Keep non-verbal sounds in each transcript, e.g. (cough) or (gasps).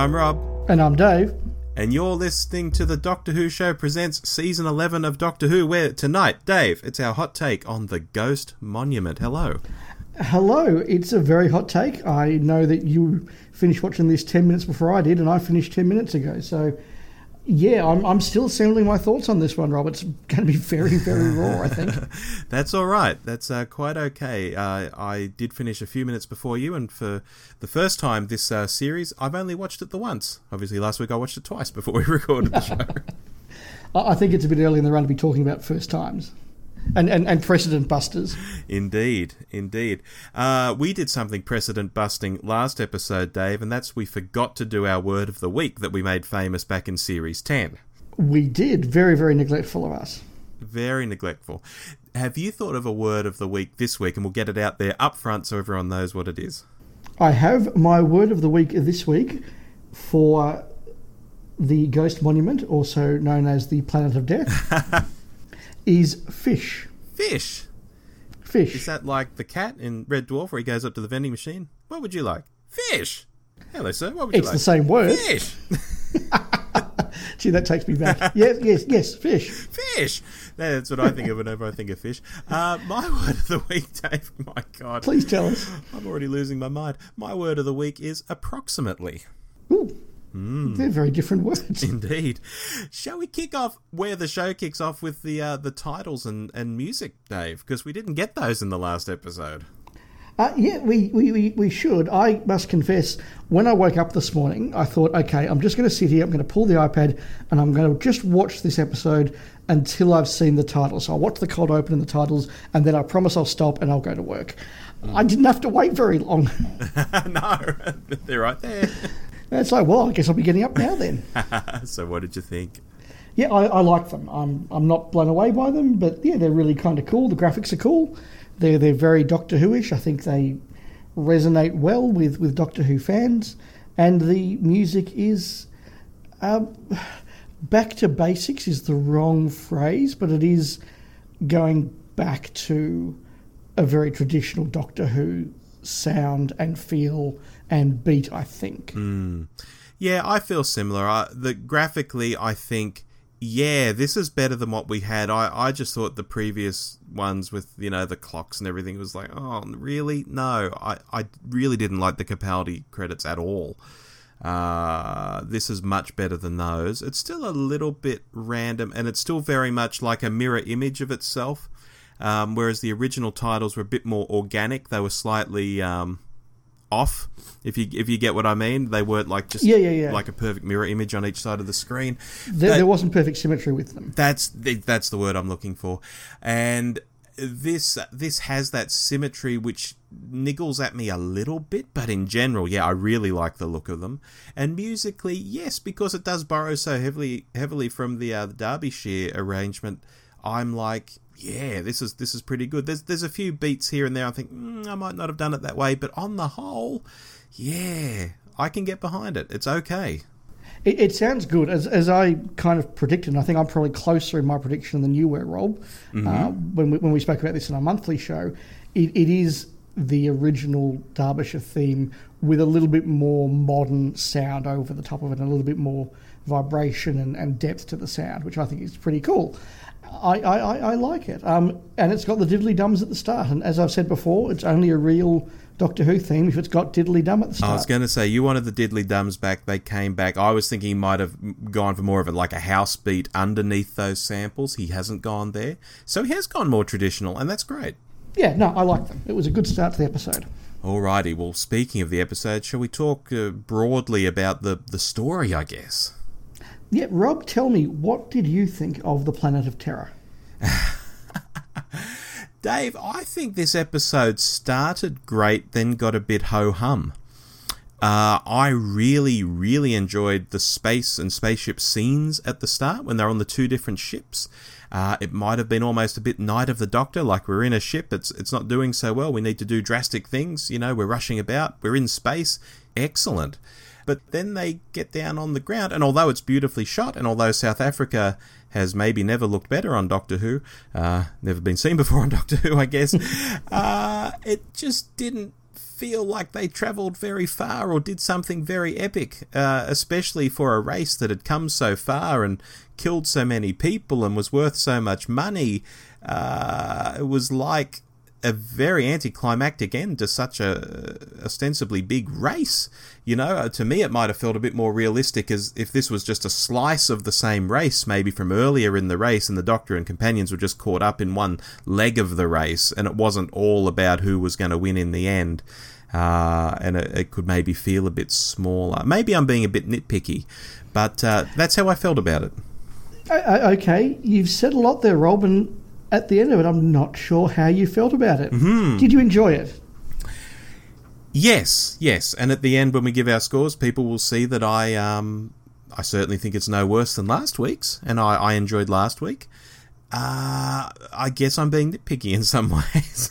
I'm Rob. And I'm Dave. And you're listening to the Doctor Who Show presents season 11 of Doctor Who, where tonight, Dave, it's our hot take on the Ghost Monument. Hello. Hello. It's a very hot take. I know that you finished watching this 10 minutes before I did, and I finished 10 minutes ago. So yeah, I'm, I'm still assembling my thoughts on this one, Rob. It's going to be very, very raw, I (laughs) think. That's all right. That's uh, quite okay. Uh, I did finish a few minutes before you, and for the first time this uh, series, I've only watched it the once. Obviously, last week I watched it twice before we (laughs) recorded the (laughs) show. I think it's a bit early in the run to be talking about first times and, and, and precedent busters. Indeed, indeed. Uh, we did something precedent busting last episode, Dave, and that's we forgot to do our word of the week that we made famous back in Series 10. We did. Very, very neglectful of us. Very neglectful. Have you thought of a word of the week this week? And we'll get it out there up front so everyone knows what it is. I have my word of the week this week for the Ghost Monument, also known as the Planet of Death. (laughs) is fish. Fish. Fish. Is that like the cat in Red Dwarf where he goes up to the vending machine? What would you like? Fish. Hello, sir. What would it's you like? It's the same word. Fish. (laughs) Gee, that takes me back. yes, yes, yes, fish. Fish. That's what I think of whenever I think of fish. Uh, my (laughs) word of the week, Dave. My God. Please tell us. I'm already losing my mind. My word of the week is approximately. Mm. They're very different words. (laughs) Indeed. Shall we kick off where the show kicks off with the uh, the titles and, and music, Dave? Because we didn't get those in the last episode. Uh, yeah, we, we, we, we should. I must confess, when I woke up this morning, I thought, okay, I'm just going to sit here, I'm going to pull the iPad, and I'm going to just watch this episode until I've seen the titles. So I'll watch the cold open and the titles, and then I promise I'll stop and I'll go to work. Mm. I didn't have to wait very long. (laughs) no, (laughs) they're right there. And it's like, well, I guess I'll be getting up now then. (laughs) so, what did you think? Yeah, I, I, like them. I'm I'm not blown away by them, but yeah, they're really kind of cool. The graphics are cool. They're they're very Doctor Who-ish. I think they resonate well with, with Doctor Who fans, and the music is um, back to basics is the wrong phrase, but it is going back to a very traditional Doctor Who sound and feel and beat. I think. Mm. Yeah, I feel similar. I, the graphically, I think. Yeah, this is better than what we had. I, I just thought the previous ones with, you know, the clocks and everything was like, oh, really? No, I, I really didn't like the Capaldi credits at all. Uh, this is much better than those. It's still a little bit random and it's still very much like a mirror image of itself. Um, whereas the original titles were a bit more organic. They were slightly um, off. If you if you get what I mean, they weren't like just yeah, yeah, yeah. like a perfect mirror image on each side of the screen. There, there wasn't perfect symmetry with them. That's that's the word I'm looking for, and this this has that symmetry which niggles at me a little bit, but in general, yeah, I really like the look of them. And musically, yes, because it does borrow so heavily heavily from the uh, the Derbyshire arrangement. I'm like, yeah, this is this is pretty good. There's there's a few beats here and there. I think mm, I might not have done it that way, but on the whole, yeah, I can get behind it. It's okay. It, it sounds good, as as I kind of predicted. I think I'm probably closer in my prediction than you were, Rob. Mm-hmm. Uh, when we, when we spoke about this in our monthly show, it, it is the original Derbyshire theme with a little bit more modern sound over the top of it, and a little bit more vibration and, and depth to the sound, which I think is pretty cool. I, I, I like it. Um, and it's got the diddly dums at the start. And as I've said before, it's only a real Doctor Who theme if it's got diddly dum at the start. I was going to say, you wanted the diddly dums back. They came back. I was thinking he might have gone for more of it like a house beat underneath those samples. He hasn't gone there. So he has gone more traditional, and that's great. Yeah, no, I like them. It was a good start to the episode. Alrighty, well, speaking of the episode, shall we talk uh, broadly about the, the story, I guess? Yeah, Rob, tell me, what did you think of the Planet of Terror? (laughs) Dave, I think this episode started great, then got a bit ho hum. Uh, I really, really enjoyed the space and spaceship scenes at the start when they're on the two different ships. Uh, it might have been almost a bit Night of the Doctor, like we're in a ship, it's it's not doing so well. We need to do drastic things. You know, we're rushing about. We're in space. Excellent. But then they get down on the ground, and although it's beautifully shot, and although South Africa has maybe never looked better on Doctor Who, uh, never been seen (laughs) before on Doctor Who, I guess, (laughs) uh, it just didn't feel like they travelled very far or did something very epic, uh, especially for a race that had come so far and killed so many people and was worth so much money. Uh, it was like a very anticlimactic end to such a ostensibly big race. You know, uh, to me, it might have felt a bit more realistic as if this was just a slice of the same race, maybe from earlier in the race, and the Doctor and companions were just caught up in one leg of the race, and it wasn't all about who was going to win in the end. Uh, and it, it, could maybe feel a bit smaller. Maybe I'm being a bit nitpicky, but uh, that's how I felt about it. Okay, you've said a lot there, Rob, and at the end of it, I'm not sure how you felt about it. Mm-hmm. Did you enjoy it? Yes, yes. And at the end, when we give our scores, people will see that I, um, I certainly think it's no worse than last week's, and I, I enjoyed last week. Uh, I guess I'm being nitpicky in some (laughs) ways.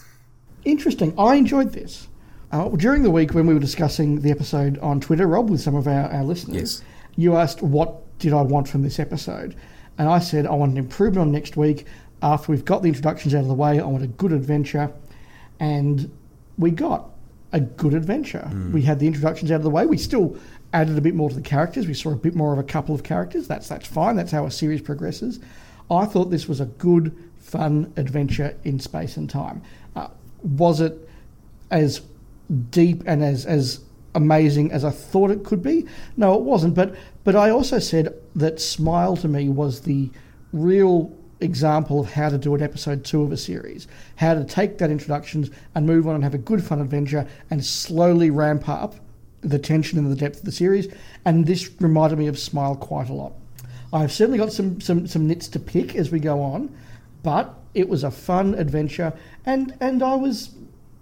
Interesting. I enjoyed this. Uh, during the week when we were discussing the episode on Twitter, Rob, with some of our, our listeners, yes. you asked what did I want from this episode, and I said I want an improvement on next week after we've got the introductions out of the way, I want a good adventure. And we got a good adventure. Mm. We had the introductions out of the way. We still added a bit more to the characters. We saw a bit more of a couple of characters. That's that's fine. That's how a series progresses. I thought this was a good, fun adventure in space and time. Uh, was it as deep and as as amazing as I thought it could be? No, it wasn't. But but I also said that Smile to me was the real example of how to do an episode two of a series, how to take that introductions and move on and have a good fun adventure and slowly ramp up the tension and the depth of the series. And this reminded me of Smile quite a lot. I've certainly got some, some, some nits to pick as we go on, but it was a fun adventure and, and I was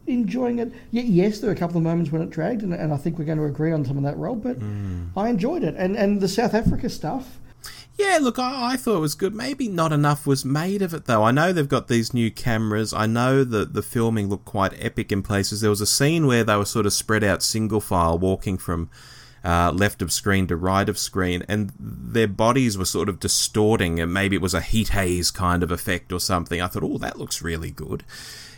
enjoying it. yes, there were a couple of moments when it dragged, and, and I think we're going to agree on some of that role, but mm. I enjoyed it. And, and the South Africa stuff yeah, look, I, I, thought it was good. Maybe not enough was made of it, though. I know they've got these new cameras. I know that the filming looked quite epic in places. There was a scene where they were sort of spread out single file, walking from uh, left of screen to right of screen, and their bodies were sort of distorting, and maybe it was a heat haze kind of effect or something. I thought, oh, that looks really good.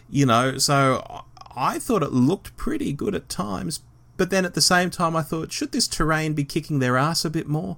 You know, so I thought it looked pretty good at times, but then at the same time, I thought, should this terrain be kicking their ass a bit more?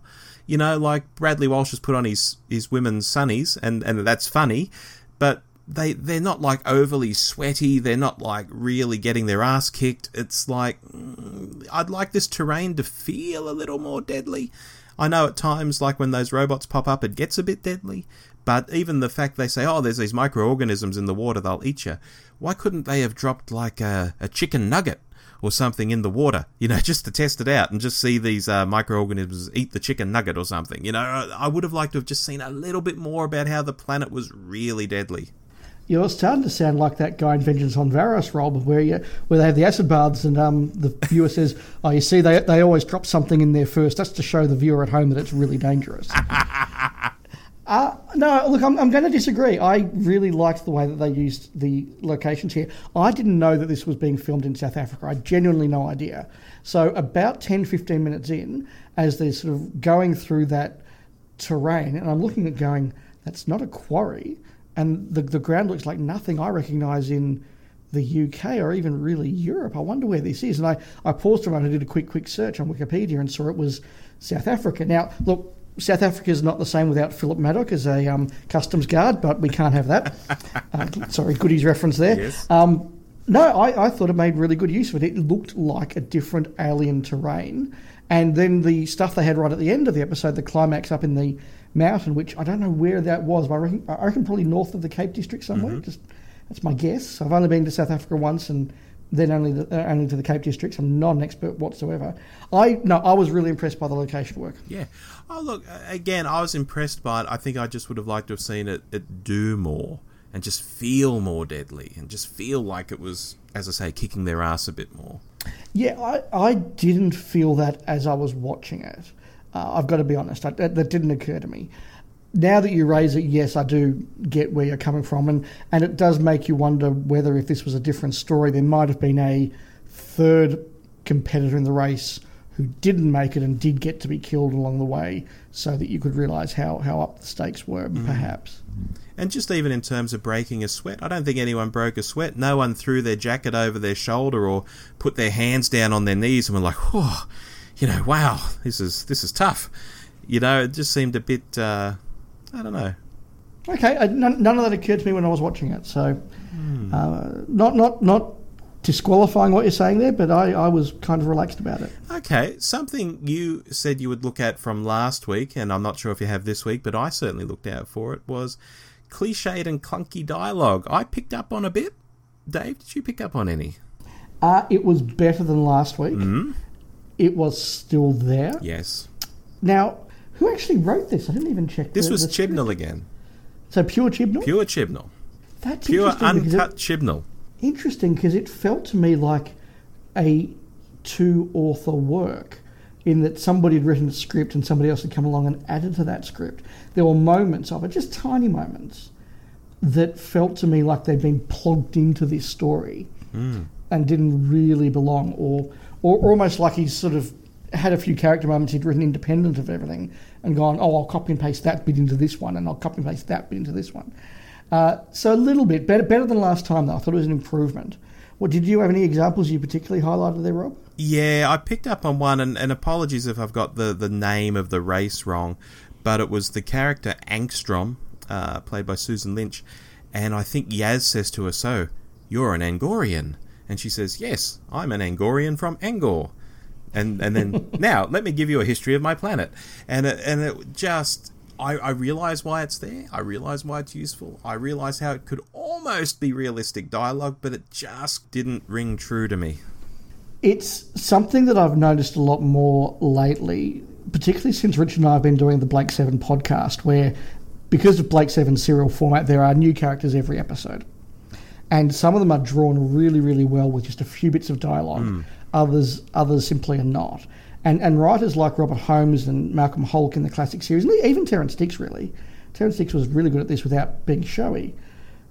You know, like Bradley Walsh has put on his, his women's sunnies, and, and that's funny, but they they're not like overly sweaty. They're not like really getting their ass kicked. It's like mm, I'd like this terrain to feel a little more deadly. I know at times, like when those robots pop up, it gets a bit deadly. But even the fact they say, "Oh, there's these microorganisms in the water; they'll eat you." Why couldn't they have dropped like a, a chicken nugget or something in the water, you know, (laughs) just to test it out and just see these uh, microorganisms eat the chicken nugget or something. You know, I would have liked to have just seen a little bit more about how the planet was really deadly. You're starting to sound like that guy in Vengeance on Varos, Rob, where you where they have the acid baths and um, the viewer says, "Oh, you see, they they always drop something in there first. That's to show the viewer at home that it's really dangerous." (laughs) Uh, no, look, I'm, I'm going to disagree. I really liked the way that they used the locations here. I didn't know that this was being filmed in South Africa. I genuinely no idea. So, about 10, 15 minutes in, as they're sort of going through that terrain, and I'm looking at going, that's not a quarry. And the, the ground looks like nothing I recognise in the UK or even really Europe. I wonder where this is. And I, I paused moment and did a quick, quick search on Wikipedia and saw it was South Africa. Now, look, South Africa is not the same without Philip Maddock as a um, customs guard, but we can't have that. (laughs) uh, sorry, goodies reference there. Yes. Um, no, I, I, thought it made really good use of it. It looked like a different alien terrain. And then the stuff they had right at the end of the episode, the climax up in the mountain, which I don't know where that was, but I reckon, I reckon probably north of the Cape District somewhere. Mm-hmm. Just That's my guess. I've only been to South Africa once and then only the, uh, only to the Cape Districts. I'm not an expert whatsoever. I no, I was really impressed by the location work. Yeah. Oh look, again, I was impressed by it. I think I just would have liked to have seen it, it do more and just feel more deadly and just feel like it was, as I say, kicking their ass a bit more. Yeah, I, I didn't feel that as I was watching it. Uh, I've got to be honest, I, that, that didn't occur to me now that you raise it, yes, I do get where you're coming from, and, and it does make you wonder whether if this was a different story, there might have been a third competitor in the race who didn't make it and did get to be killed along the way, so that you could realise how how up the stakes were, Mm. perhaps. And just even in terms of breaking a sweat, I don't think anyone broke a sweat. No one threw their jacket over their shoulder or put their hands down on their knees and were like, "Oh, you know, wow, this is this is tough." You know, it just seemed a bit. Uh, I don't know. Okay, uh, none, none of that occurred to me when I was watching it, so uh, not not not disqualifying what you're saying there, but I, I was kind of relaxed about it. Okay, something you said you would look at from last week, and I'm not sure if you have this week, but I certainly looked out for it, was cliched and clunky dialogue. I picked up on a bit. Dave, did you pick up on any? Uh, it was better than last week. Mm-hmm. It was still there. Yes. Now, who actually wrote this? I didn't even check. This the- was the script. Chibnall again. So pure Chibnall. Pure Chibnall. That's Pure because it- uncut Chibnall. interesting because it felt to me like a two author work in that somebody had written a script and somebody else had come along and added to that script. There were moments of it, just tiny moments, that felt to me like they'd been plugged into this story hmm. and didn't really belong, or, or almost like he's sort of had a few character moments he'd written independent of everything and gone, oh, I'll copy and paste that bit into this one, and I'll copy and paste that bit into this one. Uh, so a little bit better, better than last time though. I thought it was an improvement. Well, did you have any examples you particularly highlighted there, Rob? Yeah, I picked up on one, and, and apologies if I've got the, the name of the race wrong, but it was the character Angstrom, uh, played by Susan Lynch, and I think Yaz says to her, So, you're an Angorian. And she says, Yes, I'm an Angorian from Angor. And, and then, (laughs) now, let me give you a history of my planet. And it, and it just, I, I realize why it's there. I realize why it's useful. I realize how it could almost be realistic dialogue, but it just didn't ring true to me. It's something that I've noticed a lot more lately, particularly since Richard and I have been doing the Blake Seven podcast, where because of Blake Seven's serial format, there are new characters every episode. And some of them are drawn really, really well with just a few bits of dialogue. Hmm. Others, others simply are not. And and writers like Robert Holmes and Malcolm Hulke in the classic series, and even Terrance Dicks, really. Terrance Dicks was really good at this without being showy.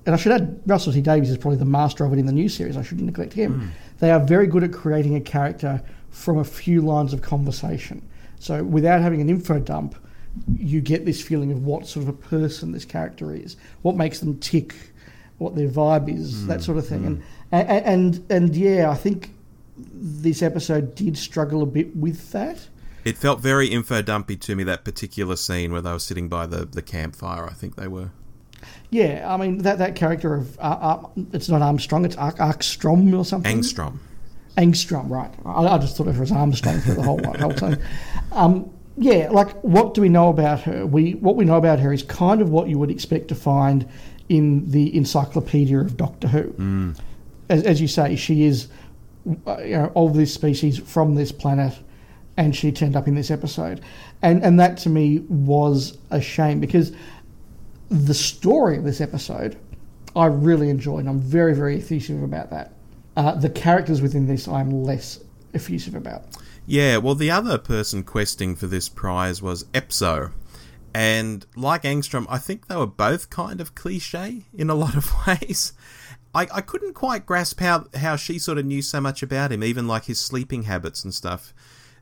And I should add, Russell T Davies is probably the master of it in the new series. I shouldn't neglect him. Hmm. They are very good at creating a character from a few lines of conversation. So without having an info dump, you get this feeling of what sort of a person this character is, what makes them tick, what their vibe is, hmm. that sort of thing. Hmm. And, and and and yeah, I think this episode did struggle a bit with that. It felt very info dumpy to me that particular scene where they were sitting by the, the campfire. I think they were. Yeah, I mean that that character of uh, uh, it's not Armstrong, it's Ar- Arkstrom or something. Angstrom. Angstrom, right? I, I just thought it was Armstrong for the whole whole thing. Um, yeah, like what do we know about her? We what we know about her is kind of what you would expect to find in the Encyclopedia of Doctor Who. As, as you say, she is you know, of this species from this planet, and she turned up in this episode, and and that to me was a shame because the story of this episode I really enjoyed. I'm very very effusive about that. Uh, the characters within this I'm less effusive about. Yeah, well, the other person questing for this prize was Epzo. And like Angstrom, I think they were both kind of cliche in a lot of (laughs) ways. I, I couldn't quite grasp how, how she sort of knew so much about him, even like his sleeping habits and stuff.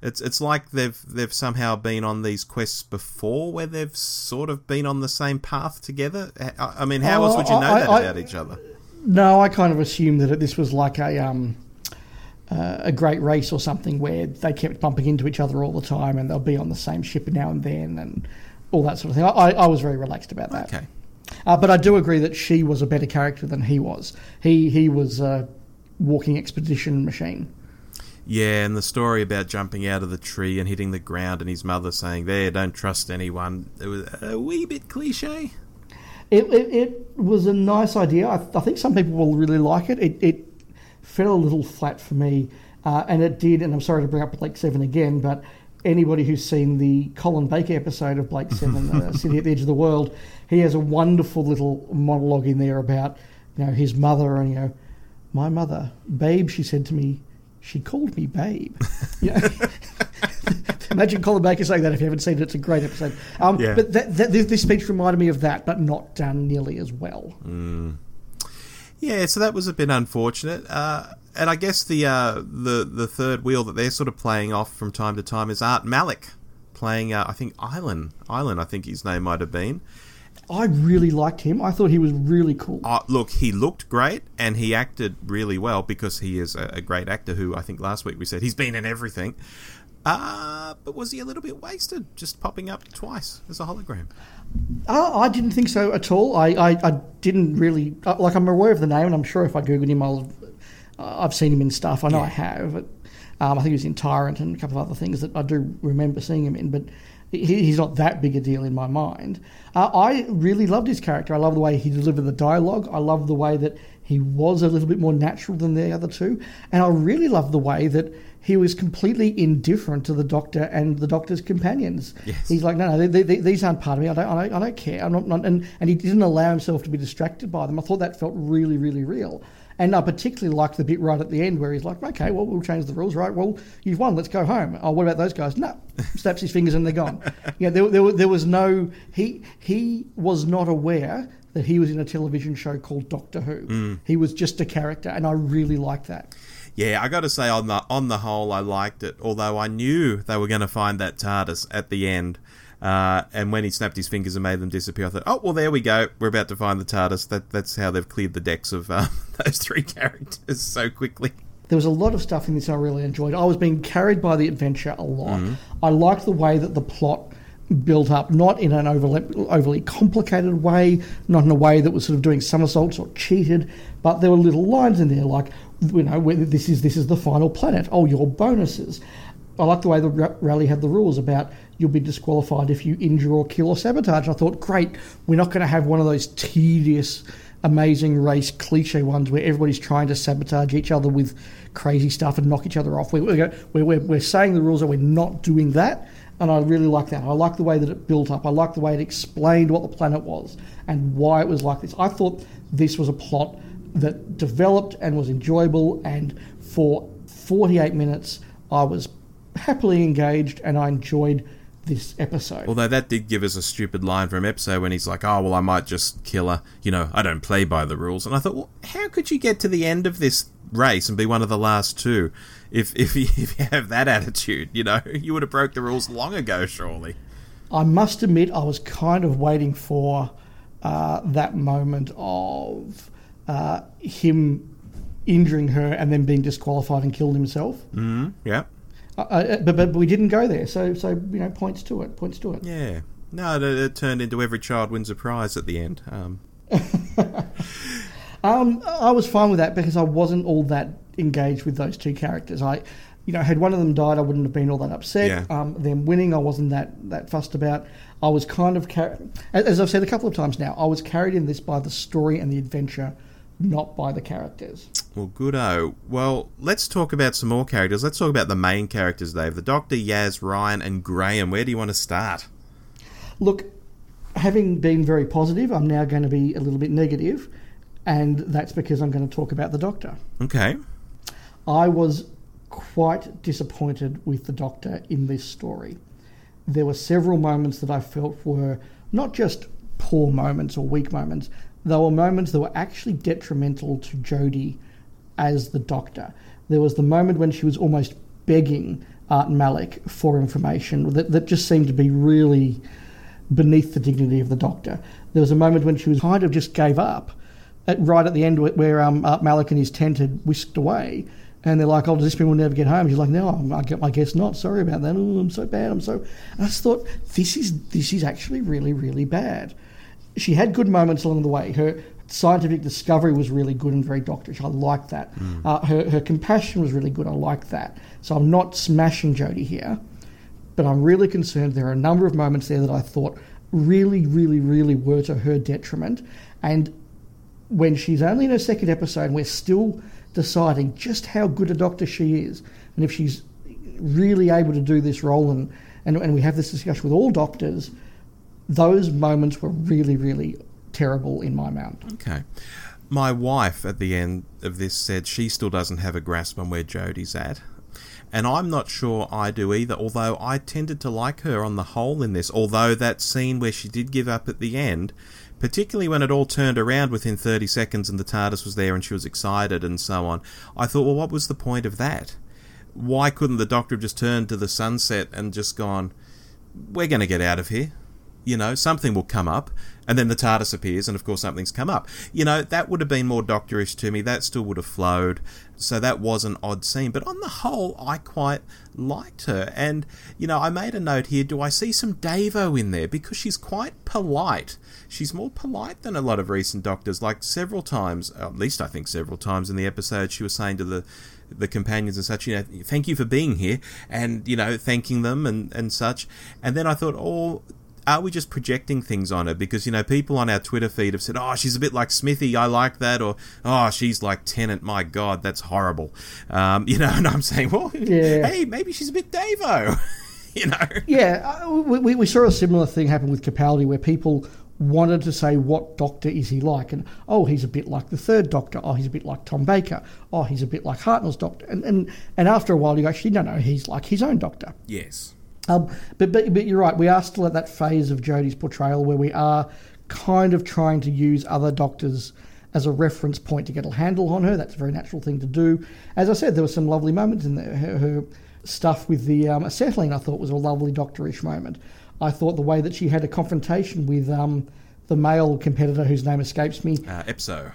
It's it's like they've they've somehow been on these quests before, where they've sort of been on the same path together. I, I mean, how Oh, else would you know I- that I- about each other? No, I kind of assumed that this was like a um, uh, a great race or something where they kept bumping into each other all the time, and they'll be on the same ship now and then, and all that sort of thing. I, I was very relaxed about that. Okay. Uh, but I do agree that she was a better character than he was. He he was a walking expedition machine. Yeah, and the story about jumping out of the tree and hitting the ground, and his mother saying, "There, don't trust anyone." It was a wee bit cliche. It, it, it was a nice idea. I, I think some people will really like it. It, it fell a little flat for me, uh, and it did. And I'm sorry to bring up Blake Seven again, but anybody who's seen the Colin Baker episode of Blake Seven, uh, (laughs) City at the Edge of the World, he has a wonderful little monologue in there about you know his mother and you know my mother, babe. She said to me, she called me babe. (laughs) You know? (laughs) Imagine Colin Baker saying that if you haven't seen it. It's a great episode. Um, Yeah. But that, that, this, this speech reminded me of that, but not done nearly as well. Yeah, so that was a bit unfortunate. Uh, and I guess the uh, the the third wheel that they're sort of playing off from time to time is Art Malik playing. Uh, I think Ilin. Ilin. I think his name might have been. I really liked him. I thought he was really cool. Uh, look, he looked great and he acted really well because he is a, a great actor. Who I think last week we said he's been in everything. Uh, but was he a little bit wasted, just popping up twice as a hologram? Uh, I didn't think so at all. I, I, I didn't really uh, like. I'm aware of the name, and I'm sure if I googled him, I'll I've seen him in stuff. I know Yeah. I have. But, um, I think he was in Tyrant and a couple of other things that I do remember seeing him in. But he, he's not that big a deal in my mind. Uh, I really loved his character. I love the way he delivered the dialogue. I love the way that he was a little bit more natural than the other two, and I really love the way that he was completely indifferent to the Doctor and the Doctor's companions. Yes. He's like, no, no, they, they, these aren't part of me. I don't, I don't, I don't care. I'm not, not, and, and he didn't allow himself to be distracted by them. I thought that felt really, really real. And I particularly liked the bit right at the end where he's like, okay, well, we'll change the rules, right? Well, you've won. Let's go home. Oh, what about those guys? No. (laughs) Snaps his fingers and they're gone. (laughs) Yeah, there, there, there was no, he, he was not aware that he was in a television show called Doctor Who. Mm. He was just a character, and I really liked that. Yeah, I got to say on the on the whole, I liked it. Although I knew they were going to find that TARDIS at the end, uh, and when he snapped his fingers and made them disappear, I thought, oh well, there we go. We're about to find the TARDIS. That that's how they've cleared the decks of uh, (laughs) those three characters so quickly. There was a lot of stuff in this I really enjoyed. I was being carried by the adventure a lot. I liked the way that the plot built up, not in an overly, overly complicated way, not in a way that was sort of doing somersaults or cheated, but there were little lines in there like, you know, whether this is this is the final planet. Oh, your bonuses. I like the way the rally had the rules about you'll be disqualified if you injure or kill or sabotage. I thought, great, we're not going to have one of those tedious, amazing race cliche ones where everybody's trying to sabotage each other with crazy stuff and knock each other off. We're, we're, we're, saying the rules are we're not doing that. And I really like that. I like the way that it built up. I like the way it explained what the planet was and why it was like this. I thought this was a plot that developed and was enjoyable. And for 48 minutes, I was happily engaged and I enjoyed this Epzo. Although that did give us a stupid line from episode when he's like, "Oh well, I might just kill her." You know, I don't play by the rules. And I thought, well, how could you get to the end of this race and be one of the last two if (laughs) if you, if you have that attitude? You know, (laughs) you would have broke the rules long ago, surely. I must admit, I was kind of waiting for uh, that moment of uh, him injuring her and then being disqualified and killed himself. Mm, yeah, Uh, but, but we didn't go there, so so you know, points to it, points to it. yeah. No, it, it turned into every child wins a prize at the end. Um, (laughs) Um, I was fine with that because I wasn't all that engaged with those two characters. I, you know, had one of them died, I wouldn't have been all that upset. Yeah. Um, them winning, I wasn't that that fussed about. I was kind of, car- as I've said a couple of times now, I was carried in this by the story and the adventure, not by the characters. Well, good oh. Well, let's talk about some more characters. Let's talk about the main characters, Dave. The Doctor, Yaz, Ryan, and Graham. Where do you want to start? Look, having been very positive, I'm now going to be a little bit negative, and that's because I'm going to talk about the Doctor. Okay. I was quite disappointed with the Doctor in this story. There were several moments that I felt were not just poor moments or weak moments, they were moments that were actually detrimental to Jodie as the Doctor. There was the moment when she was almost begging Art Malik for information that, that just seemed to be really beneath the dignity of the Doctor. There was a moment when she was kind of just gave up at, right at the end where, um, Art Malik and his tent had whisked away. And they're like, "Oh, does this mean we'll never get home?" She's like, "No, I guess not. Sorry about that. Oh, I'm so bad. I'm so." And I just thought this is this is actually really really bad. She had good moments along the way. Her scientific discovery was really good and very doctorish. I like that. Uh, her her compassion was really good. I like that. So I'm not smashing Jodie here, but I'm really concerned. There are a number of moments there that I thought really, really, really were to her detriment, and when she's only in her second episode we're still deciding just how good a doctor she is and if she's really able to do this role and, and, and we have this discussion with all doctors, those moments were really, really terrible in my mind. Okay. My wife at the end of this said she still doesn't have a grasp on where Jodie's at. And I'm not sure I do either, although I tended to like her on the whole in this. Although that scene where she did give up at the end, particularly when it all turned around within 30 seconds and the TARDIS was there and she was excited and so on. I thought, well, what was the point of that? Why couldn't the Doctor have just turned to the sunset and just gone, we're going to get out of here? You know, something will come up, and then the TARDIS appears, and of course something's come up. You know, that would have been more Doctorish to me. That still would have flowed. So that was an odd scene. But on the whole, I quite liked her. And, you know, I made a note here do I see some Davo in there? Because she's quite polite. She's more polite than a lot of recent Doctors. Like several times, at least I think several times in the episode, she was saying to the the companions and such, you know, thank you for being here, and you know, thanking them and and such. And then I thought, oh, are we just projecting things on her? Because, you know, people on our Twitter feed have said, oh, she's a bit like Smithy, I like that, or, oh, she's like Tennant, my God, that's horrible. Um, (laughs) you know, and I'm saying, well, yeah. hey, maybe she's a bit Davo. (laughs) you know? Yeah, uh, we, we saw a similar thing happen with Capaldi where people wanted to say what doctor is he like and oh he's a bit like the third doctor oh he's a bit like tom baker oh he's a bit like hartnell's doctor and and, and after a while you go actually no no he's like his own doctor yes um, but, but, but you're right, we are still at that phase of Jodie's portrayal where we are kind of trying to use other doctors as a reference point to get a handle on her. That's a very natural thing to do. As I said, there were some lovely moments in there. Her, her stuff with the um, acetylene, I thought, was a lovely doctorish moment. I thought the way that she had a confrontation with um, the male competitor whose name escapes me. Uh, Epzo.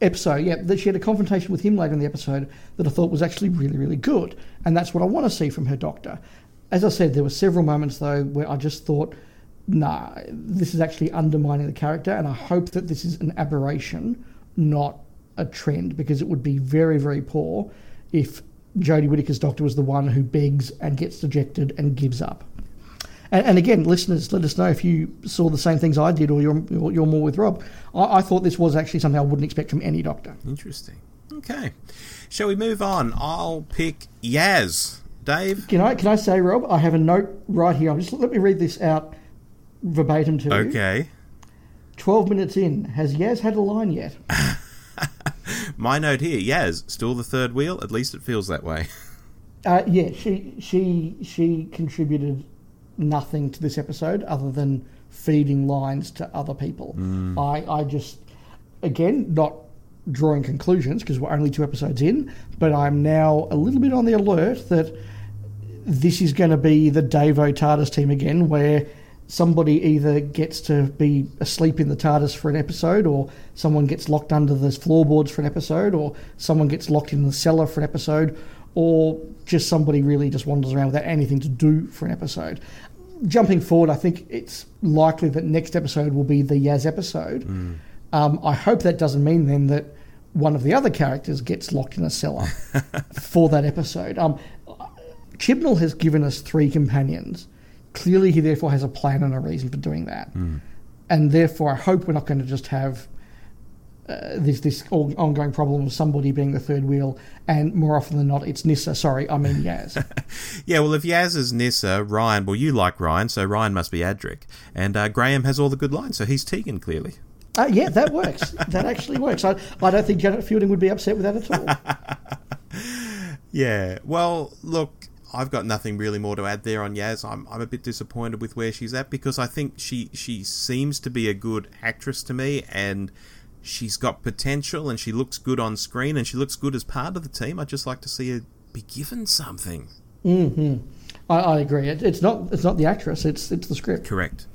Epzo, yeah, that she had a confrontation with him later in the episode that I thought was actually really, really good. And that's what I want to see from her doctor. As I said, there were several moments though where I just thought, nah, this is actually undermining the character, and I hope that this is an aberration, not a trend, because it would be very, very poor if Jodie Whittaker's doctor was the one who begs and gets dejected and gives up. And, and, again, listeners, let us know if you saw the same things I did, or you're you're more with Rob. I, I thought this was actually something I wouldn't expect from any doctor. Interesting. Okay, shall we move on? I'll pick Yaz. Dave? Can I can I say, Rob? I have a note right here. I'm just let me read this out verbatim to you. Okay. Twelve minutes in, has Yaz had a line yet? (laughs) My note here, Yaz, still the third wheel. At least it feels that way. (laughs) Uh, yeah, she she she contributed nothing to this episode other than feeding lines to other people. Mm. I I just again not drawing conclusions because we're only two episodes in, but I'm now a little bit on the alert that this is going to be the Davo TARDIS team again, where somebody either gets to be asleep in the TARDIS for an episode, or someone gets locked under the floorboards for an episode, or someone gets locked in the cellar for an episode, or just somebody really just wanders around without anything to do for an episode. Jumping forward, I think it's likely that next episode will be the Yaz episode. Mm. Um, I hope that doesn't mean then that one of the other characters gets locked in a cellar (laughs) for that episode. Um, Chibnall has given us three companions. Clearly, he therefore has a plan and a reason for doing that. Mm. And therefore, I hope we're not going to just have uh, this this ongoing problem of somebody being the third wheel, and more often than not, it's Nyssa. Sorry, I mean Yaz. (laughs) yeah, well, if Yaz is Nyssa, Ryan, well, you like Ryan, so Ryan must be Adric, and uh, Graham has all the good lines, so he's Tegan clearly. Uh, yeah, that works. (laughs) that actually works. I, I don't think Janet Fielding would be upset with that at all. (laughs) yeah. Well, look, I've got nothing really more to add there on Yaz. I'm, I'm a bit disappointed with where she's at because I think she she seems to be a good actress to me and she's got potential and she looks good on screen and she looks good as part of the team. I'd just like to see her be given something. hmm I, I agree. It, it's not it's not the actress. It's it's the script. Correct.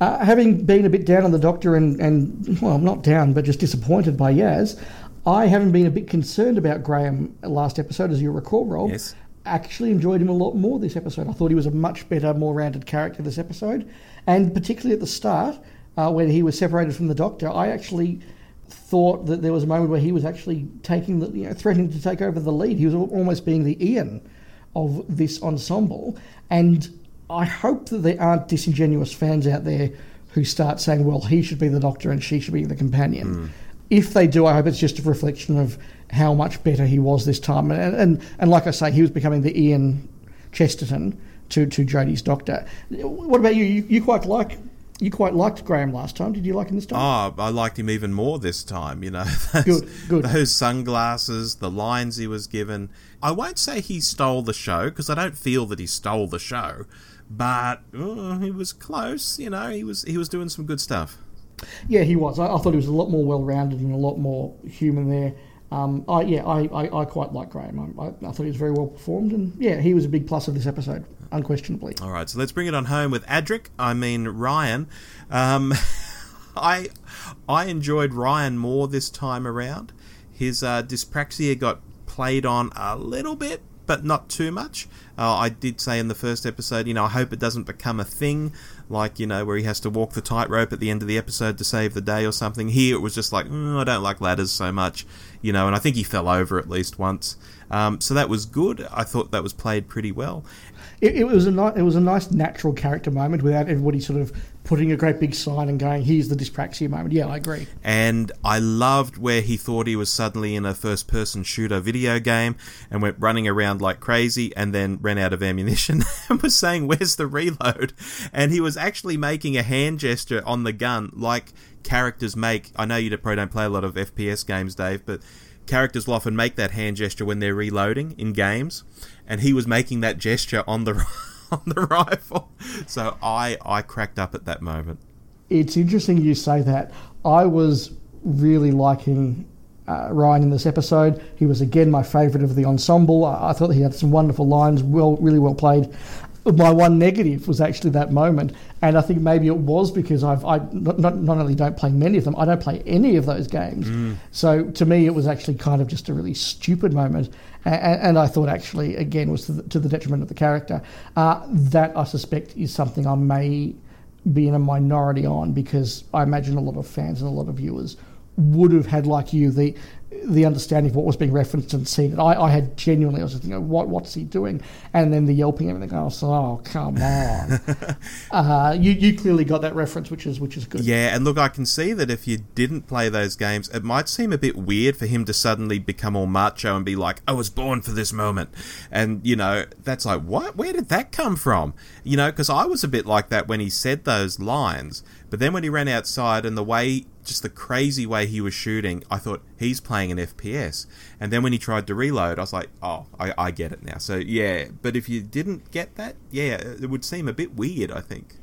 Uh, having been a bit down on the Doctor and, and well, not down, but just disappointed by Yaz, I haven't been a bit concerned about Graham last episode, as you recall, Rob. Yes actually enjoyed him a lot more this episode. I thought he was a much better, more rounded character this episode, and particularly at the start uh, when he was separated from the Doctor, I actually thought that there was a moment where he was actually taking the, you know, threatening to take over the lead. He was almost being the Ian of this ensemble, and I hope that there aren't disingenuous fans out there who start saying, "Well, he should be the Doctor and she should be the companion." Mm. If they do, I hope it's just a reflection of how much better he was this time. And, and, and like I say, he was becoming the Ian Chesterton to, to Jodie's doctor. What about you? You, you quite like you quite liked Graham last time. Did you like him this time? Oh, I liked him even more this time. You know, (laughs) those, good, good. Those sunglasses, the lines he was given. I won't say he stole the show because I don't feel that he stole the show, but oh, he was close. You know, he was he was doing some good stuff. Yeah, he was. I, I thought he was a lot more well rounded and a lot more human there. Um, I, yeah, I, I, I quite like Graham. I, I, thought he was very well performed, and yeah, he was a big plus of this episode, unquestionably. All right, so let's bring it on home with Adric. I mean Ryan. Um, (laughs) I I enjoyed Ryan more this time around. His uh, dyspraxia got played on a little bit, but not too much. Uh, I did say in the first episode, you know, I hope it doesn't become a thing, like, you know, where he has to walk the tightrope at the end of the episode to save the day or something. Here it was just like, mm, I don't like ladders so much, you know, and I think he fell over at least once. Um, so that was good. I thought that was played pretty well. It, it was a ni- it was a nice natural character moment without everybody sort of putting a great big sign and going, "Here's the dyspraxia moment." Yeah, I agree. And I loved where he thought he was suddenly in a first-person shooter video game and went running around like crazy, and then ran out of ammunition (laughs) and was saying, "Where's the reload?" And he was actually making a hand gesture on the gun, like characters make. I know you probably don't play a lot of FPS games, Dave, but characters will often make that hand gesture when they're reloading in games, and he was making that gesture on the (laughs) (laughs) on the rifle. So I I cracked up at that moment. It's interesting you say that. I was really liking uh, Ryan in this episode. He was again my favourite of the ensemble. I, I, thought he had some wonderful lines, well, really well played my one negative was actually that moment, and I think maybe it was because I've I not, not only don't play many of them, I don't play any of those games. Mm. So to me, it was actually kind of just a really stupid moment, and, and I thought actually again was to the, to the detriment of the character. Uh, that I suspect is something I may be in a minority on because I imagine a lot of fans and a lot of viewers would have had like you the the understanding of what was being referenced and seen. I, I had genuinely, I was just thinking, what, what's he doing? And then the yelping and everything. I was like, oh, come on. (laughs) uh, you, you clearly got that reference, which is which is good. Yeah, and look, I can see that if you didn't play those games, it might seem a bit weird for him to suddenly become all macho and be like, I was born for this moment. And, you know, that's like, what? Where did that come from? You know, because I was a bit like that when he said those lines. But then when he ran outside and the way just the crazy way he was shooting, I thought he's playing an FPS. And then when he tried to reload, I was like, oh, I, I get it now. So yeah, but if you didn't get that, yeah, it would seem a bit weird. I think.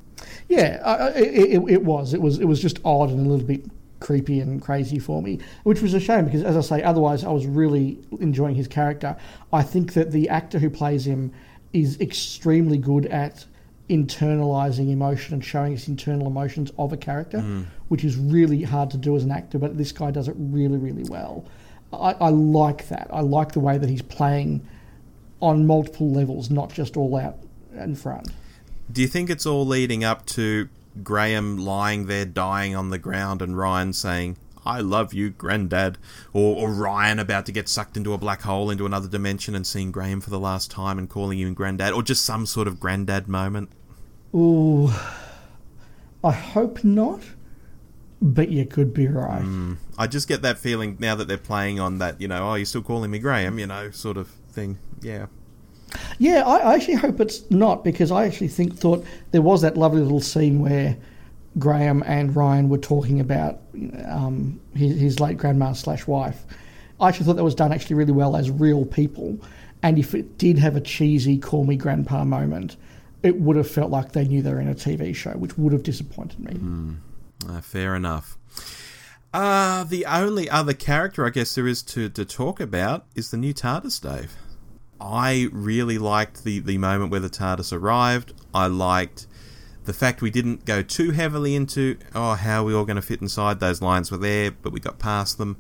Yeah, uh, it, it, it, was. It was. It was just odd and a little bit creepy and crazy for me, which was a shame because, as I say, otherwise I was really enjoying his character. I think that the actor who plays him is extremely good at internalizing emotion and showing us internal emotions of a character, mm. which is really hard to do as an actor. But this guy does it really, really well. I, I, like that. I like the way that he's playing on multiple levels, not just all out in front. Do you think it's all leading up to Graham lying there dying on the ground and Ryan saying, I love you, Granddad. Or, or, Ryan about to get sucked into a black hole into another dimension and seeing Graham for the last time and calling him Granddad. Or just some sort of Granddad moment. Ooh, I hope not, but you could be right. Mm, I just get that feeling now that they're playing on that, you know, oh, you're still calling me Graham, you know, sort of thing. Yeah. Yeah, I, I actually hope it's not because I actually think thought there was that lovely little scene where Graham and Ryan were talking about um, his, his late grandma slash wife. I actually thought that was done actually really well as real people. And if it did have a cheesy call me grandpa moment, it would have felt like they knew they were in a TV show, which would have disappointed me. Mm, uh, fair enough. Uh, the only other character I guess there is to, to talk about is the new TARDIS, Dave. I really liked the, the moment where the TARDIS arrived. I liked the fact we didn't go too heavily into, oh, how are we all going to fit inside? Those lines were there, but we got past them.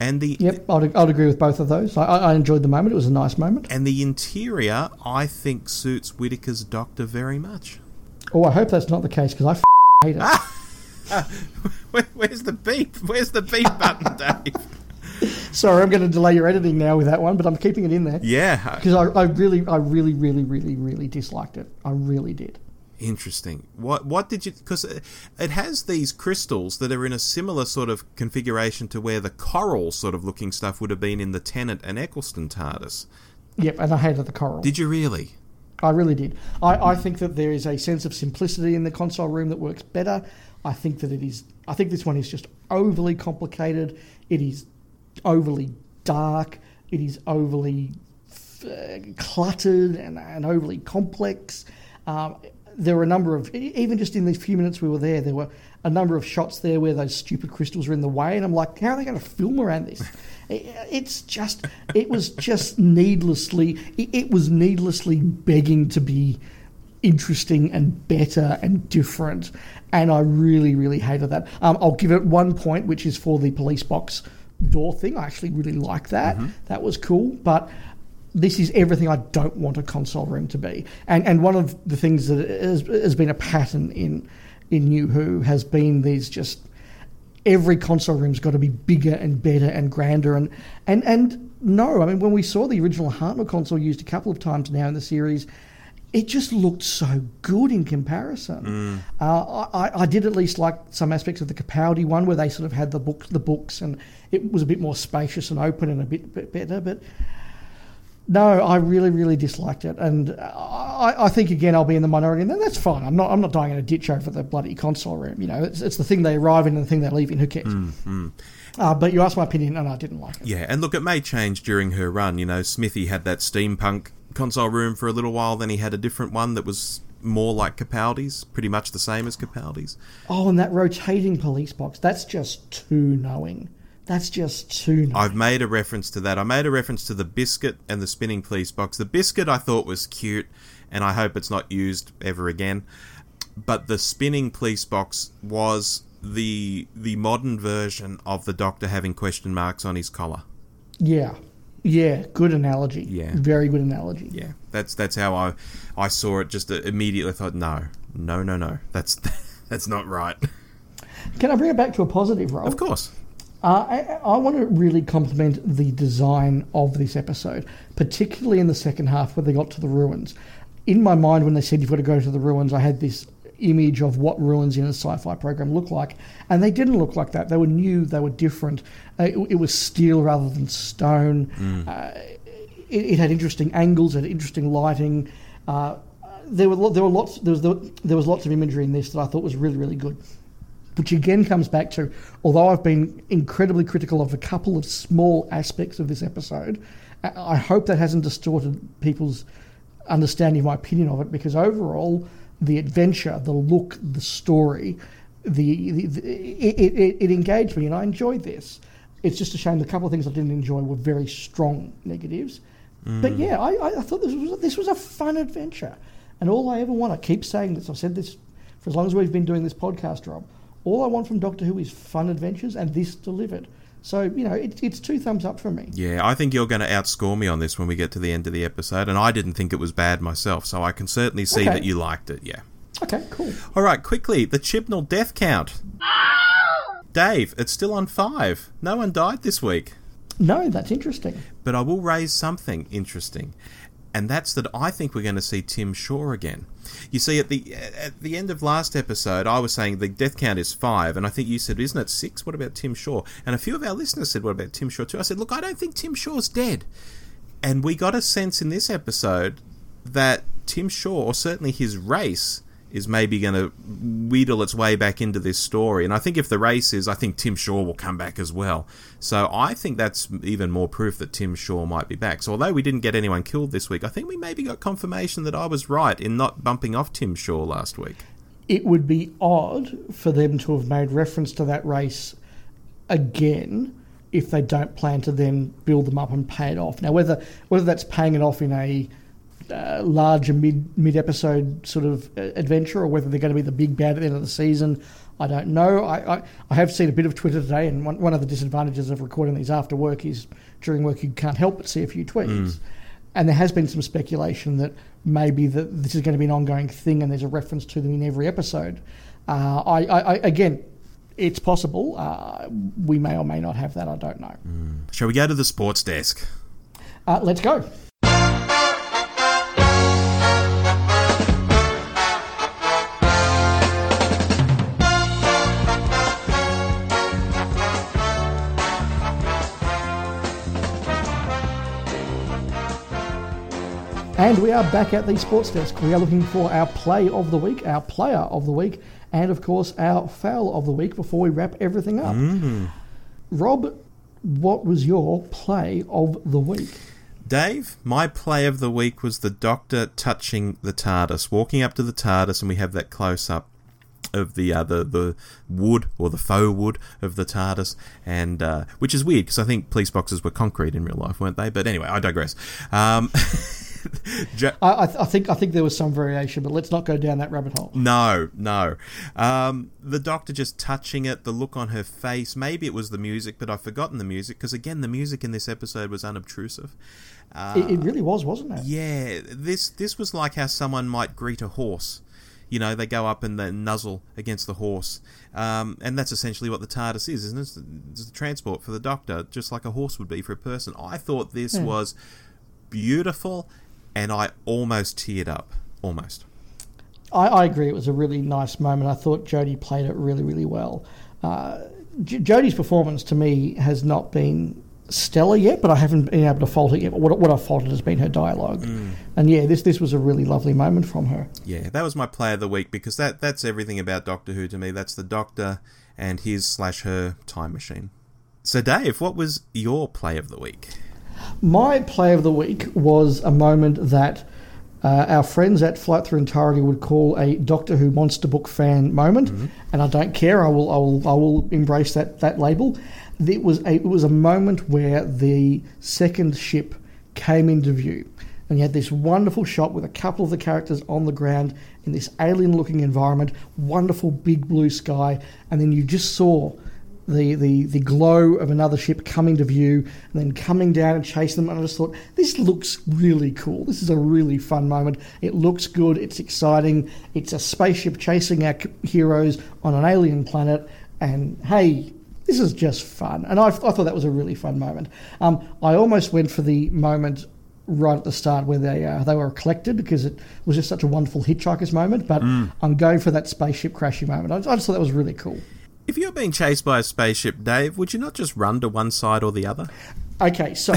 And the yep, I'd, I'd agree with both of those. I, I enjoyed the moment; it was a nice moment. And the interior, I think, suits Whittaker's Doctor very much. Oh, I hope that's not the case because I f- hate it. (laughs) Where, where's the beep? Where's the beep button, Dave? (laughs) Sorry, I'm going to delay your editing now with that one, but I'm keeping it in there. Yeah, because I, I really, I really, really, really, really disliked it. I really did. Interesting. What what did you? Because it has these crystals that are in a similar sort of configuration to where the coral sort of looking stuff would have been in the Tennant and Eccleston TARDIS. Yep, and I hated the coral. Did you really? I really did. I, I think that there is a sense of simplicity in the console room that works better. I think that it is. I think this one is just overly complicated. It is overly dark. It is overly uh, cluttered and, and overly complex. Um, there were a number of even just in these few minutes we were there, there were a number of shots there where those stupid crystals were in the way, and I'm like, how are they going to film around this? (laughs) It's just, it was just needlessly, it was needlessly begging to be interesting and better and different, and I really, really hated that. Um, I'll give it one point, which is for the police box door thing. I actually really like that. Mm-hmm. That was cool, but this is everything I don't want a console room to be. And and one of the things that has, has been a pattern in in New Who has been these just every console room's got to be bigger and better and grander and and and no, I mean when we saw the original Hartnell console used a couple of times now in the series, it just looked so good in comparison. Mm. Uh, I, I, did at least like some aspects of the Capaldi one where they sort of had the book, the books, and it was a bit more spacious and open and a bit, bit better. But no, I really, really disliked it, and I, I, think again I'll be in the minority, and that's fine. I'm not, I'm not dying in a ditch over the bloody console room. You know, it's, it's the thing they arrive in and the thing they leave in. Who cares? Mm-hmm. Uh, but you asked my opinion, and I didn't like it. Yeah, and look, it may change during her run. You know, Smithy had that steampunk console room for a little while. Then he had a different one that was more like Capaldi's, pretty much the same as Capaldi's. Oh, and that rotating police box, that's just too knowing. That's just too knowing. I've made a reference to that. I made a reference to the biscuit and the spinning police box. The biscuit I thought was cute, and I hope it's not used ever again. But the spinning police box was the the modern version of the doctor having question marks on his collar. Yeah, yeah, good analogy. Yeah, very good analogy. Yeah, that's that's how I I saw it. Just immediately thought, no, no, no, no, that's (laughs) that's not right. Can I bring it back to a positive role? Of course. Uh, I, I, want to really compliment the design of this episode, particularly in the second half where they got to the ruins. In my mind, when they said you've got to go to the ruins, I had this image of what ruins in a sci-fi program look like, and they didn't look like that. They were new, they were different. Uh, it, it, was steel rather than stone. Mm. Uh, it, it, had interesting angles, it had interesting lighting. Uh, there were there were lots there was there was lots of imagery in this that I thought was really really good. Which again comes back to, although I've been incredibly critical of a couple of small aspects of this episode, I hope that hasn't distorted people's understanding of my opinion of it because overall the adventure, the look, the story, the, the, the it, it, it, engaged me and I enjoyed this. It's just a shame the couple of things I didn't enjoy were very strong negatives. Mm. But yeah, I, I thought this was this was a fun adventure, and all I ever want, I keep saying this. I've said this for as long as we've been doing this podcast, Rob. All I want from Doctor Who is fun adventures, and this delivered. So, you know, it, it's two thumbs up from me. Yeah, I think you're going to outscore me on this when we get to the end of the episode, and I didn't think it was bad myself, so I can certainly see okay. that you liked it, yeah. Okay, cool. All right, quickly, the Chibnall death count. Dave, it's still on five. No one died this week. No, that's interesting. But I will raise something interesting, and that's that I think we're going to see Tim Shaw again. You see, at the at the end of last episode, I was saying the death count is five, and I think you said, "Isn't it six? What about Tim Shaw?" And a few of our listeners said, "What about Tim Shaw too?" I said, "Look, I don't think Tim Shaw's dead." And we got a sense in this episode that Tim Shaw, or certainly his race, is maybe going to wheedle its way back into this story. And I think if the race is, I think Tim Shaw will come back as well. So I think that's even more proof that Tim Shaw might be back. So although we didn't get anyone killed this week, I think we maybe got confirmation that I was right in not bumping off Tim Shaw last week. It would be odd for them to have made reference to that race again if they don't plan to then build them up and pay it off. Now, whether whether that's paying it off in a uh, larger mid mid episode sort of uh, adventure, or whether they're going to be the big bad at the end of the season. I don't know. I, I, I have seen a bit of Twitter today, and one, one of the disadvantages of recording these after work is during work you can't help but see a few tweets. Mm. And there has been some speculation that maybe that this is going to be an ongoing thing, and there's a reference to them in every episode. Uh, I, I, again, it's possible. Uh, we may or may not have that. I don't know. Mm. Shall we go to the sports desk? Uh, let's go. And we are back at the sports desk. We are looking for our play of the week, our player of the week, and of course our foul of the week before we wrap everything up. Mm. Rob, what was your play of the week? Dave, my play of the week was the Doctor touching the TARDIS, walking up to the TARDIS, and we have that close up. of the uh, the the wood or the faux wood of the TARDIS, and uh, which is weird because I think police boxes were concrete in real life, weren't they? But anyway, I digress. Um, (laughs) jo- I, I, think I think there was some variation, but let's not go down that rabbit hole. No, no. Um, the Doctor just touching it, the look on her face. Maybe it was the music, but I've forgotten the music because again, the music in this episode was unobtrusive. Uh, it, it really was, wasn't it? Yeah, this this was like how someone might greet a horse you know, they go up and they nuzzle against the horse. Um, and that's essentially what the TARDIS is, isn't it? It's the transport for the Doctor, just like a horse would be for a person. I thought this yeah. was beautiful, and I almost teared up. Almost. I, I, agree. It was a really nice moment. I thought Jodie played it really, really well. Uh, J- Jodie's performance to me has not been stellar yet, but I haven't been able to fault it yet. What, what I've faulted has been her dialogue. Mm. And yeah, this this was a really lovely moment from her. Yeah, that was my play of the week because that that's everything about Doctor Who to me. That's the Doctor and his slash her time machine. So, Dave, what was your play of the week? My play of the week was a moment that uh, our friends at Flight Through Entirety would call a Doctor Who monster book fan moment, mm-hmm. and I don't care. I will, I will, I will embrace that that label it was a, it was a moment where the second ship came into view, and you had this wonderful shot with a couple of the characters on the ground in this alien-looking environment, wonderful big blue sky, and then you just saw the, the, the glow of another ship coming to view and then coming down and chasing them. And I just thought, this looks really cool. This is a really fun moment. It looks good. It's exciting. It's a spaceship chasing our heroes on an alien planet. And hey, this is just fun. And I, I thought that was a really fun moment. Um, I almost went for the moment right at the start where they uh, they were collected because it was just such a wonderful hitchhiker's moment. But mm. I'm going for that spaceship crashing moment. I, I just thought that was really cool. If you're being chased by a spaceship, Dave, would you not just run to one side or the other? Okay, so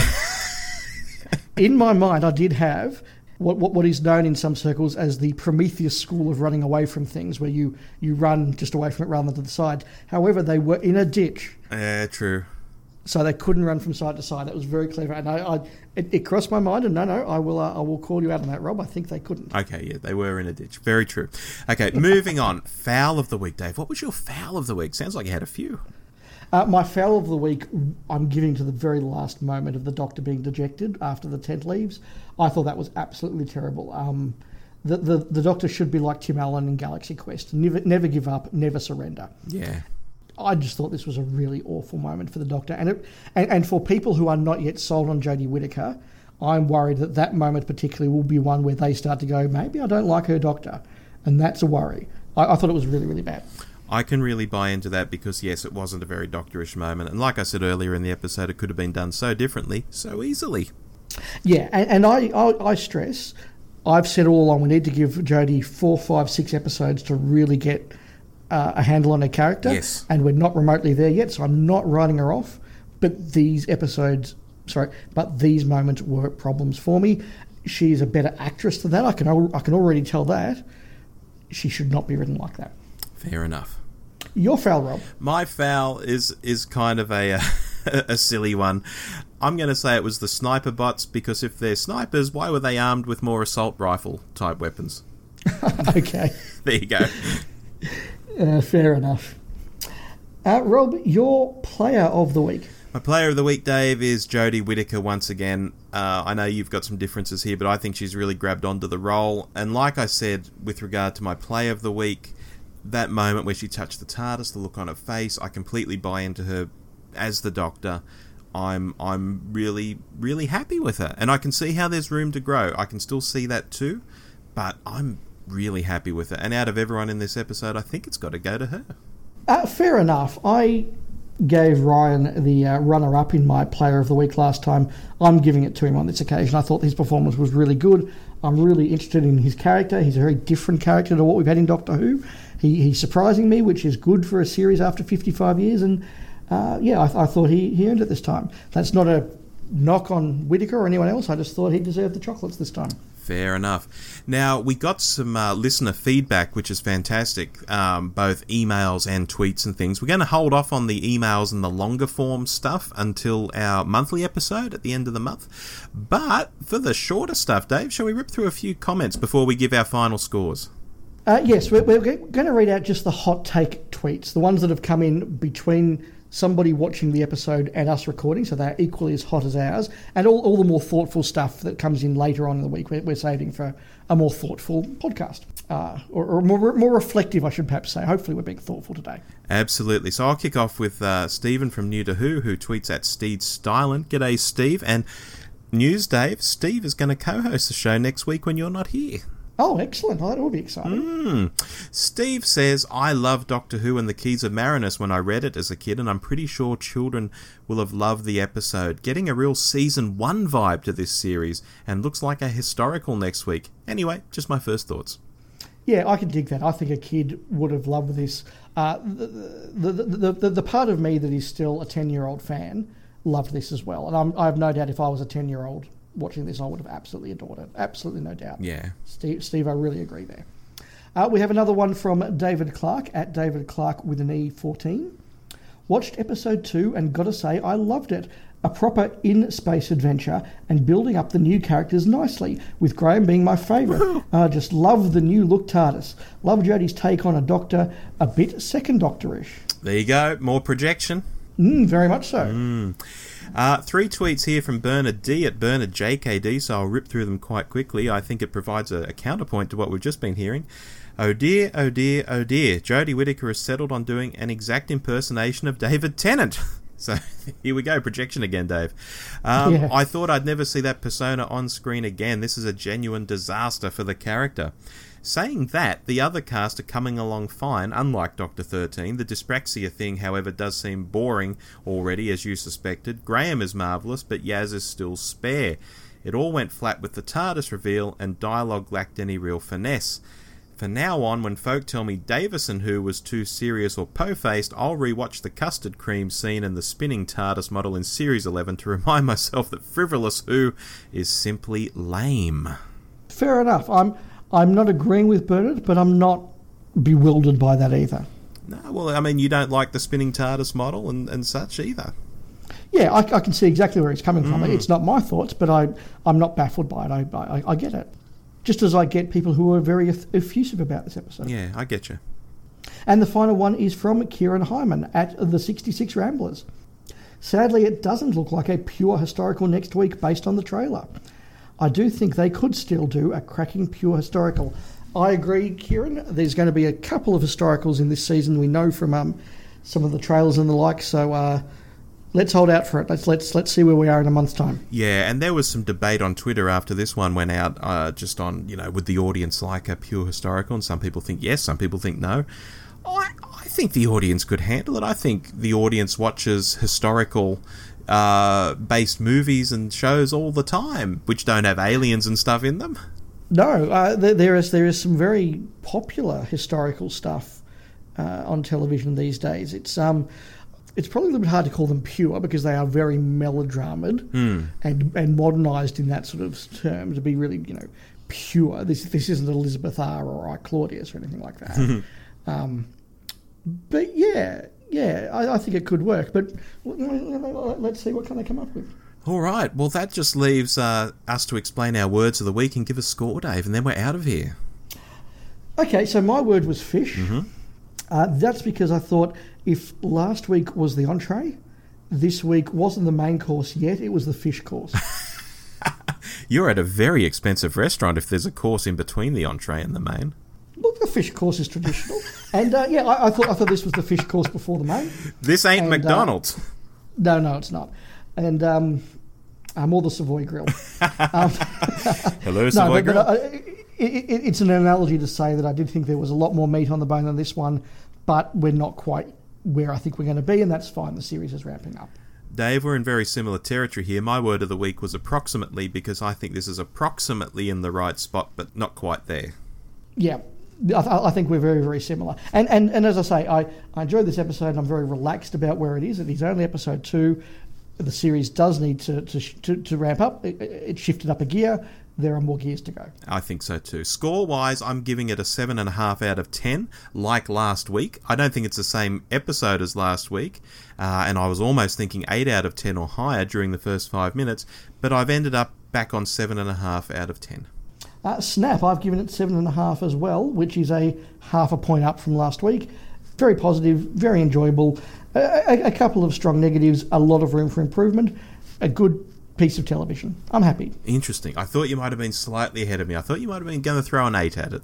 (laughs) in my mind, I did have what, what, what is known in some circles as the Prometheus school of running away from things, where you, you run just away from it rather than to the side. However, they were in a ditch. Yeah, true. So they couldn't run from side to side. That was very clever, and I, I it, it, crossed my mind. And no, no, I will, uh, I will call you out on that, Rob. I think they couldn't. Okay, yeah, they were in a ditch. Very true. Okay, moving on. Foul of the week, Dave. What was your foul of the week? Sounds like you had a few. Uh, my foul of the week, I'm giving to the very last moment of the Doctor being dejected after the tent leaves. I thought that was absolutely terrible. Um, the, the, the Doctor should be like Tim Allen in Galaxy Quest never, never give up, never surrender. Yeah. I just thought this was a really awful moment for the Doctor. And, it, and, and for people who are not yet sold on Jodie Whittaker, I'm worried that that moment particularly will be one where they start to go, maybe I don't like her Doctor. And that's a worry. I, I thought it was really, really bad. I can really buy into that because, yes, it wasn't a very doctorish moment. And like I said earlier in the episode, it could have been done so differently, so easily. Yeah, and, and I, I, I, stress, I've said all along, we need to give Jodie four, five, six episodes to really get uh, a handle on her character. Yes. And we're not remotely there yet, so I'm not writing her off. But these episodes, sorry, but these moments were problems for me. She's a better actress than that. I can, I can already tell that. She should not be written like that. Fair enough. Your foul, Rob. My foul is is kind of a (laughs) a silly one. I'm going to say it was the sniper bots because if they're snipers, why were they armed with more assault rifle type weapons? (laughs) okay. (laughs) there you go. Uh, fair enough. Uh, Rob, your player of the week. My player of the week, Dave, is Jodie Whittaker once again. Uh, I know you've got some differences here, but I think she's really grabbed onto the role. And like I said, with regard to my play of the week, that moment where she touched the TARDIS, the look on her face, I completely buy into her as the Doctor. I'm I'm really really happy with her, and I can see how there's room to grow. I can still see that too, but I'm really happy with her. And out of everyone in this episode, I think it's got to go to her. Uh, fair enough. I gave Ryan the uh, runner up in my player of the week last time. I'm giving it to him on this occasion. I thought his performance was really good. I'm really interested in his character. He's a very different character to what we've had in Doctor Who he, he's surprising me, which is good for a series after 55 years. And uh, yeah, I, I, thought he, he earned it this time. That's not a knock on Whittaker or anyone else. I just thought he deserved the chocolates this time. Fair enough. Now, we got some uh, listener feedback, which is fantastic, um, both emails and tweets and things. We're going to hold off on the emails and the longer form stuff until our monthly episode at the end of the month. But for the shorter stuff, Dave, shall we rip through a few comments before we give our final scores? Uh, yes, we're, we're going to read out just the hot take tweets, the ones that have come in between somebody watching the episode and us recording, so they're equally as hot as ours, and all, all the more thoughtful stuff that comes in later on in the week. We're, we're saving for a more thoughtful podcast, uh, or, or, more, more reflective, I should perhaps say. Hopefully, we're being thoughtful today. Absolutely. So I'll kick off with uh, Stephen from New to Who, who tweets at Steed Stylen. G'day, Steve. And news, Dave. Steve is going to co-host the show next week when you're not here. Oh, excellent. Well, that will be exciting. Mm. Steve says, I love Doctor Who and the Keys of Marinus when I read it as a kid, and I'm pretty sure children will have loved the episode. Getting a real season one vibe to this series, and looks like a historical next week. Anyway, just my first thoughts. Yeah, I can dig that. I think a kid would have loved this. Uh, the, the, the, the, the part of me that is still a 10 year old fan loved this as well. And I'm, I have no doubt if I was a 10 year old watching this, I would have absolutely adored it. Absolutely no doubt. Yeah. Steve, Steve I really agree there. Uh, we have another one from David Clark at David Clark with an E14. Watched episode two and gotta say, I loved it. A proper in space adventure and building up the new characters nicely, with Graham being my favourite. (laughs) I uh, just love the new look TARDIS. Love Jodie's take on a doctor, a bit second doctorish. There you go, more projection. Mm, very much so. Mm. Uh, three tweets here from Bernard D at Bernard JKD, so I'll rip through them quite quickly. I think it provides a, a counterpoint to what we've just been hearing. Oh dear, oh dear, oh dear. Jodie Whittaker has settled on doing an exact impersonation of David Tennant. (laughs) So here we go, projection again, Dave. Um, yeah. I thought I'd never see that persona on screen again. This is a genuine disaster for the character. Saying that, the other cast are coming along fine, unlike Doctor 13. The dyspraxia thing, however, does seem boring already, as you suspected. Graham is marvellous, but Yaz is still spare. It all went flat with the TARDIS reveal, and dialogue lacked any real finesse. From now on, when folk tell me Davison Who was too serious or po-faced, I'll rewatch the custard cream scene and the spinning TARDIS model in Series 11 to remind (laughs) myself that frivolous Who is simply lame. Fair enough. I'm I'm not agreeing with Bernard, but I'm not bewildered by that either. No, well, I mean, you don't like the spinning TARDIS model and, and such either. Yeah, I, I can see exactly where it's coming from. Mm. It's not my thoughts, but I, I'm not baffled by it. I, I, I get it. Just as I get people who are very effusive about this episode. Yeah, I get you. And the final one is from Kieran Hyman at the 66 Ramblers. Sadly, it doesn't look like a pure historical next week based on the trailer. I do think they could still do a cracking pure historical. I agree, Kieran. There's going to be a couple of historicals in this season. We know from um, some of the trailers and the like. So uh, let's hold out for it. Let's let's let's see where we are in a month's time. Yeah, and there was some debate on Twitter after this one went out, uh, just on you know would the audience like a pure historical, and some people think yes, some people think no. Think the audience could handle it. I think the audience watches historical uh, based movies and shows all the time, which don't have aliens and stuff in them. No, uh, there, there is there is some very popular historical stuff uh, on television these days. It's um, it's probably a little bit hard to call them pure because they are very melodramaed mm. and and modernised in that sort of term to be really you know pure. This this isn't Elizabeth R or I Claudius or anything like that. (laughs) um, but yeah, yeah, I, I, think it could work, but let's see what can they come up with. All right. Well, that just leaves uh, us to explain our words of the week and give a score, Dave, and then we're out of here. Okay, so my word was fish. Mm-hmm. Uh, that's because I thought if last week was the entree, this week wasn't the main course yet, it was the fish course. (laughs) You're at a very expensive restaurant if there's a course in between the entree and the main. Look, the fish course is traditional, (laughs) and uh, yeah, I, I, thought I thought this was the fish course before the main. This ain't and, uh, McDonald's. Uh, no, no, it's not, and um, I'm all the Savoy Grill. (laughs) Um, Hello, (laughs) Savoy no, but, Grill. But, uh, it, it, it's an analogy to say that I did think there was a lot more meat on the bone than this one, but we're not quite where I think we're going to be, and that's fine. The series is ramping up. Dave, we're in very similar territory here. My word of the week was approximately because I think this is approximately in the right spot, but not quite there. Yeah, I, I, think we're very, very similar. And, and, and as I say, I, I enjoyed this episode and I'm very relaxed about where it is. It is only episode two. The series does need to, to, to, to ramp up. It, it, shifted up a gear. There are more gears to go. I think so too. Score wise, I'm giving it a 7.5 out of 10, like last week. I don't think it's the same episode as last week, uh, and I was almost thinking 8 out of 10 or higher during the first five minutes, but I've ended up back on 7.5 out of 10. Uh, Snap, I've given it seven and a half as well, which is a half a point up from last week. Very positive, very enjoyable. A, a, a couple of strong negatives, a lot of room for improvement. A good piece of television. I'm happy. Interesting. I thought you might have been slightly ahead of me. I thought you might have been going to throw an eight at it.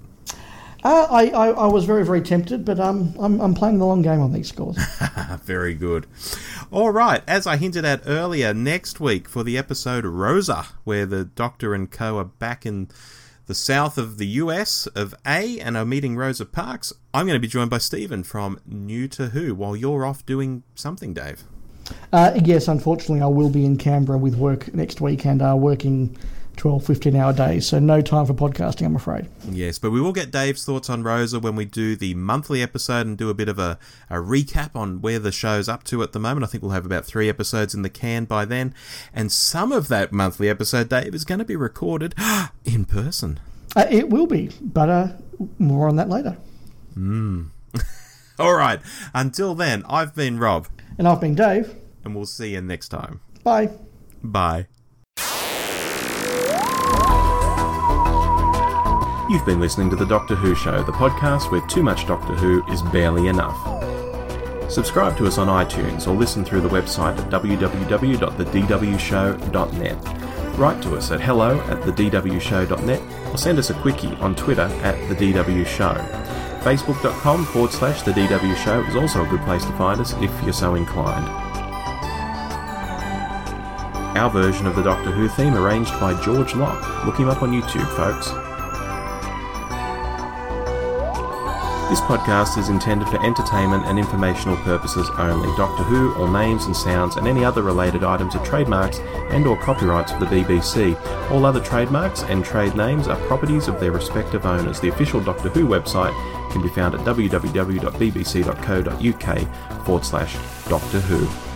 Uh, I, I, I, was very, very tempted, but um, I'm, I'm playing the long game on these scores. (laughs) very good. All right, as I hinted at earlier, next week for the episode Rosa, where the Doctor and co are back in the south of the US of A and are meeting Rosa Parks, I'm going to be joined by Stephen from New to Who while you're off doing something, Dave. Uh, yes, unfortunately, I will be in Canberra with work next week and are working 12, 15 hour days. So no time for podcasting, I'm afraid. Yes, but we will get Dave's thoughts on Rosa when we do the monthly episode and do a bit of a, a recap on where the show's up to at the moment. I think we'll have about three episodes in the can by then. And some of that monthly episode, Dave, is going to be recorded (gasps) in person. Uh, it will be, but uh, more on that later. Mm. (laughs) All right. Until then, I've been Rob. And I've been Dave. And we'll see you next time. Bye. Bye. You've been listening to The Doctor Who Show, the podcast where too much Doctor Who is barely enough. Subscribe to us on iTunes or listen through the website at www.thedwshow.net. Write to us at hello at thedwshow.net or send us a quickie on Twitter at The DW Show. Facebook.com forward slash The DW Show is also a good place to find us if you're so inclined. Our version of the Doctor Who theme arranged by George Locke. Look him up on YouTube, folks. This podcast is intended for entertainment and informational purposes only. Doctor Who, all names and sounds, and any other related items are trademarks and or copyrights of the BBC. All other trademarks and trade names are properties of their respective owners. The official Doctor Who website can be found at www.bbc.co.uk forward slash Doctor Who.